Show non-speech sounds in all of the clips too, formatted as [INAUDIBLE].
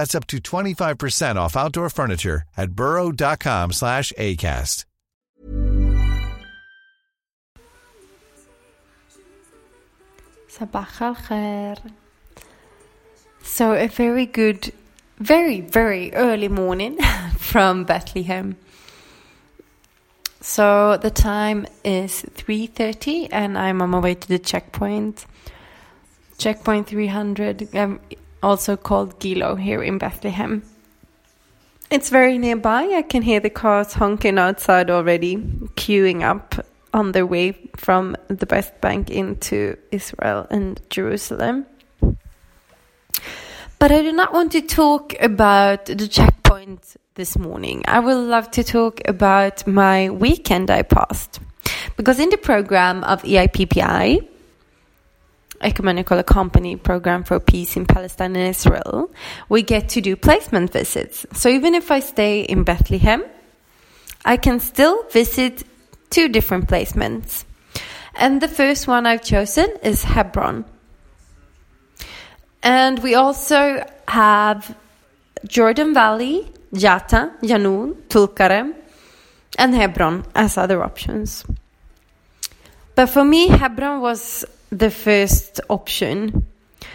That's up to 25% off outdoor furniture at burrow.com slash ACAST. Sabah al. So, a very good, very, very early morning [LAUGHS] from Bethlehem. So the time is 3:30 and I'm on my way to the checkpoint. Checkpoint 300, um, also called Gilo here in Bethlehem. It's very nearby. I can hear the cars honking outside already, queuing up on their way from the West Bank into Israel and Jerusalem. But I do not want to talk about the checkpoint this morning. I would love to talk about my weekend I passed. Because in the program of EAPPI, Ecumenical Accompany Program for Peace in Palestine and Israel, we get to do placement visits. So even if I stay in Bethlehem, I can still visit two different placements. And the first one I've chosen is Hebron. And we also have Jordan Valley, Jata, Janun, Tulkarem, and Hebron as other options. But for me, Hebron was the first option.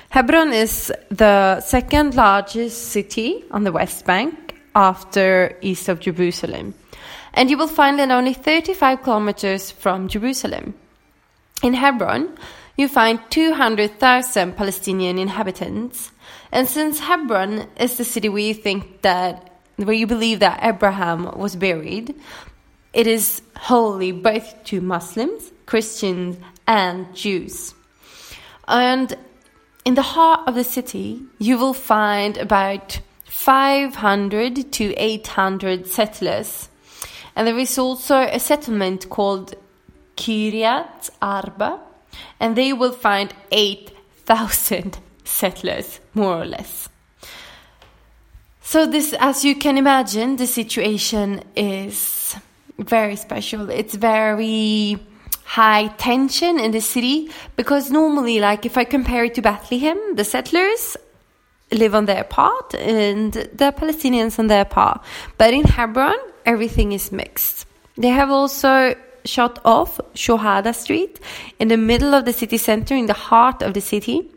Hebron is the second largest city on the West Bank after east of Jerusalem. And you will find it only 35 kilometers from Jerusalem. In Hebron, you find 200,000 Palestinian inhabitants. And since Hebron is the city where you think that, where you believe that Abraham was buried, it is holy both to Muslims, Christians, and Jews. And in the heart of the city, you will find about 500 to 800 settlers. And there is also a settlement called Kiryat Arba, and they will find 8,000 [LAUGHS] settlers, more or less. So, this, as you can imagine, the situation is very special. It's very high tension in the city because normally, like if I compare it to Bethlehem, the settlers live on their part and the Palestinians on their part. But in Hebron, everything is mixed. They have also shot off Shohada Street in the middle of the city center, in the heart of the city.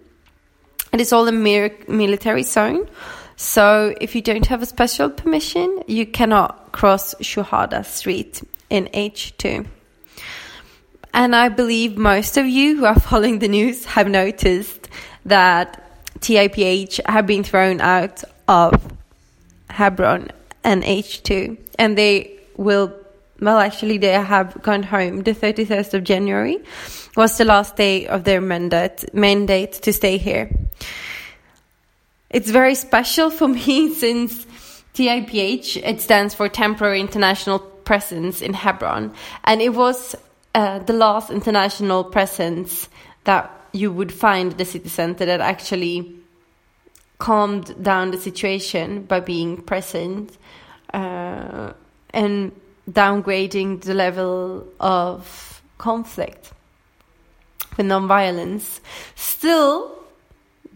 And it's all a military zone. So if you don't have a special permission, you cannot cross Shohada Street in H2. And I believe most of you who are [LAUGHS] following the news have noticed that TIPH have been thrown out of Hebron and H2, and they will well, actually, they have gone home. The 31st of January was the last day of their mandate, mandate to stay here. It's very special for [LAUGHS] me since TIPH, it stands for Temporary International Presence in Hebron, and it was uh, the last international presence that you would find the city center that actually calmed down the situation by being present uh, and downgrading the level of conflict with nonviolence. Still,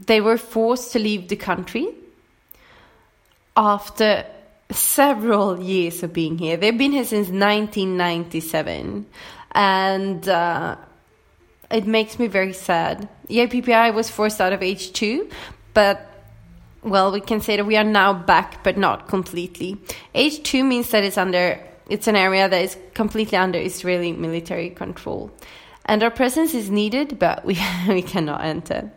they were forced to leave the country after several years of being here. They've been here since 1997, and uh, it makes me very sad. EAPPI was forced out of H2, but well, we can say that we are now back, but not completely. H2 means that it's under It's an area that is completely under Israeli military control. And our presence is needed, but we, [LAUGHS] we cannot enter.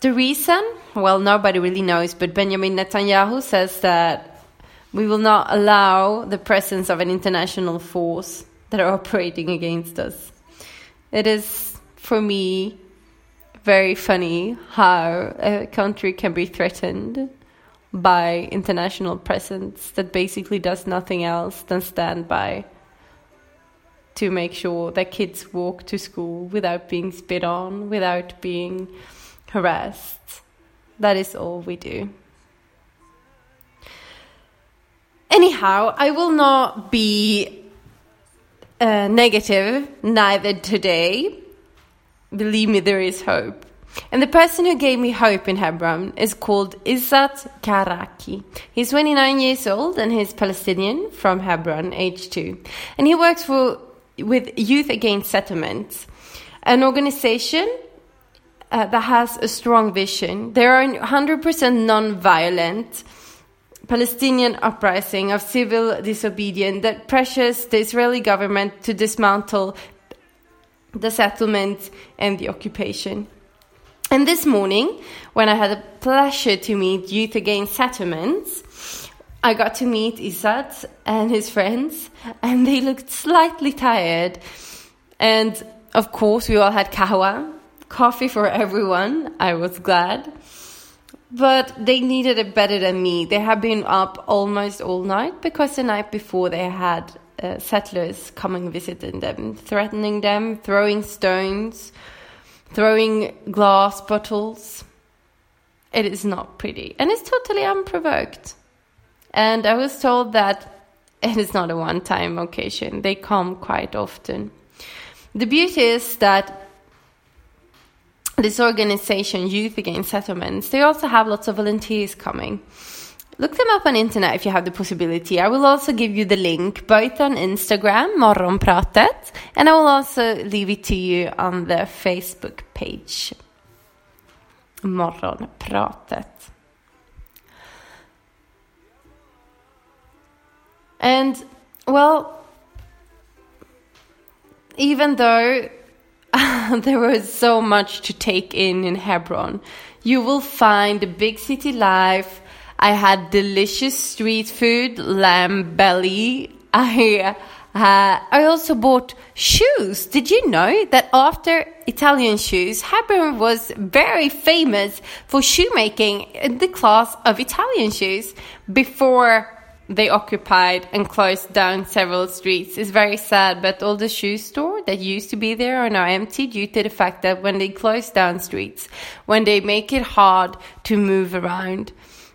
The reason, well, nobody really knows, but Benjamin Netanyahu says that we will not allow the presence of an international force that are operating against us. It is, for me, very funny how a country can be threatened by international presence that basically does nothing else than stand by to make sure that kids walk to school without being spit on, without being harassed. That is all we do. Anyhow, I will not be uh, negative neither today. Believe me, there is hope. And the person who gave me hope in Hebron is called Izzat Karaki. He's 29 years old and he's Palestinian from Hebron, H2. And he works for with Youth Against Settlements, an organization uh, that has a strong vision. They are 100% non-violent Palestinian uprising of civil disobedience that pressures the Israeli government to dismantle the settlement and the occupation. And this morning, when I had the pleasure to meet Youth Against Settlements, I got to meet Izzat and his friends, and they looked slightly tired. And of course, we all had kahwa, coffee for everyone. I was glad. But they needed it better than me. They had been up almost all night because the night before they had uh, settlers coming visiting them, threatening them, throwing stones, throwing glass bottles. It is not pretty. And it's totally unprovoked. And I was told that it is not a one time occasion, they come quite often. The beauty is that this organization, Youth Against Settlements, they also have lots of volunteers coming. Look them up on internet if you have the possibility. I will also give you the link both on Instagram, Morgonpratet, and I will also leave it to you on the Facebook page. Morgonpratet. And, well, even though [LAUGHS] there was so much to take in in Hebron, you will find the big city life I had delicious street food, lamb belly. [LAUGHS] I uh, I also bought shoes. Did you know that after Italian shoes, Hebron was very famous for shoemaking in the class of Italian shoes before they occupied and closed down several streets. It's very sad, but all the shoe stores that used to be there are now empty due to the fact that when they close down streets, when they make it hard to move around,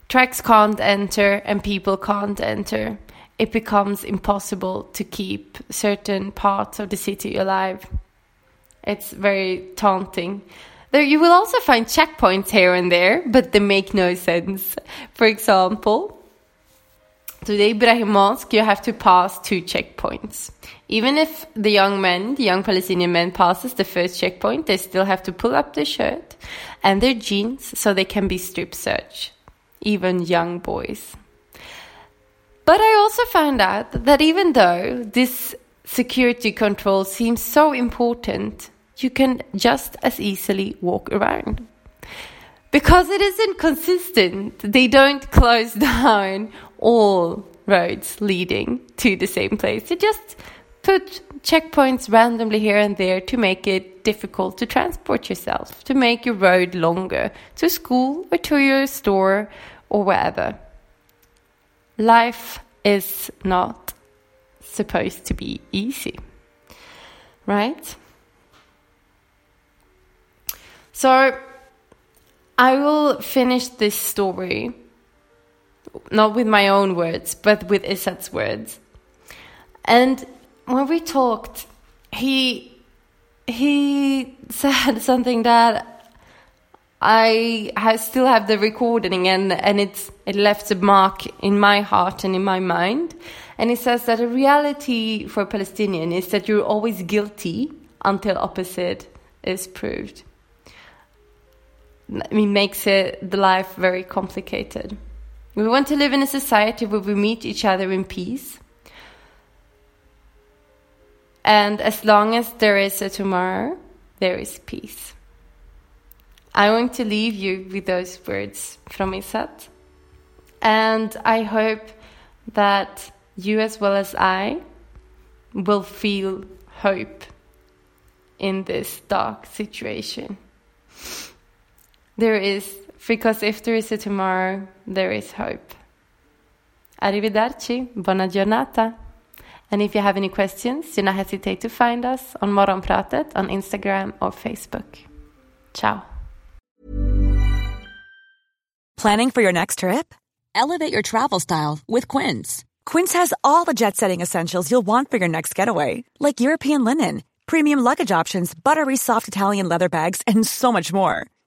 Tracks can't enter and people can't enter. It becomes impossible to keep certain parts of the city alive. It's very taunting. There, you will also find checkpoints here and there, but they make no sense. For example, to the Ibrahim you have to pass two checkpoints. Even if the young men, the young Palestinian men, passes the first checkpoint, they still have to pull up their shirt and their jeans so they can be strip searched even young boys. But I also found out that even though this security control seems so important, you can just as easily walk around. Because it isn't consistent, they don't close [LAUGHS] down all roads leading to the same place. They just put checkpoints randomly here and there to make it difficult to transport yourself, to make your road longer to school or to your store or wherever. Life is not supposed to be easy, right? So, I will finish this story not with my own words, but with Izzat's words. And when we talked, he he [LAUGHS] said something that I, I still have the recording and and it's it left a mark in my heart and in my mind. And he says that a reality for a Palestinian is that you're always guilty until opposite is proved. I mean, makes it the life very complicated. We want to live in a society where we meet each other in peace. And as long as there is a tomorrow, there is peace. I want to leave you with those words from Izzat. And I hope that you, as well as I, will feel hope in this dark situation. There is, because if there is a tomorrow, there is hope. Arrivederci, buona giornata. And if you have any questions, do not hesitate to find us on Morgonpratet on Instagram or Facebook. Ciao. Planning for your next trip? Elevate your travel style with Quince. Quince has all the jet setting essentials you'll want for your next getaway, like European linen, premium luggage options, buttery soft Italian leather bags, and so much more.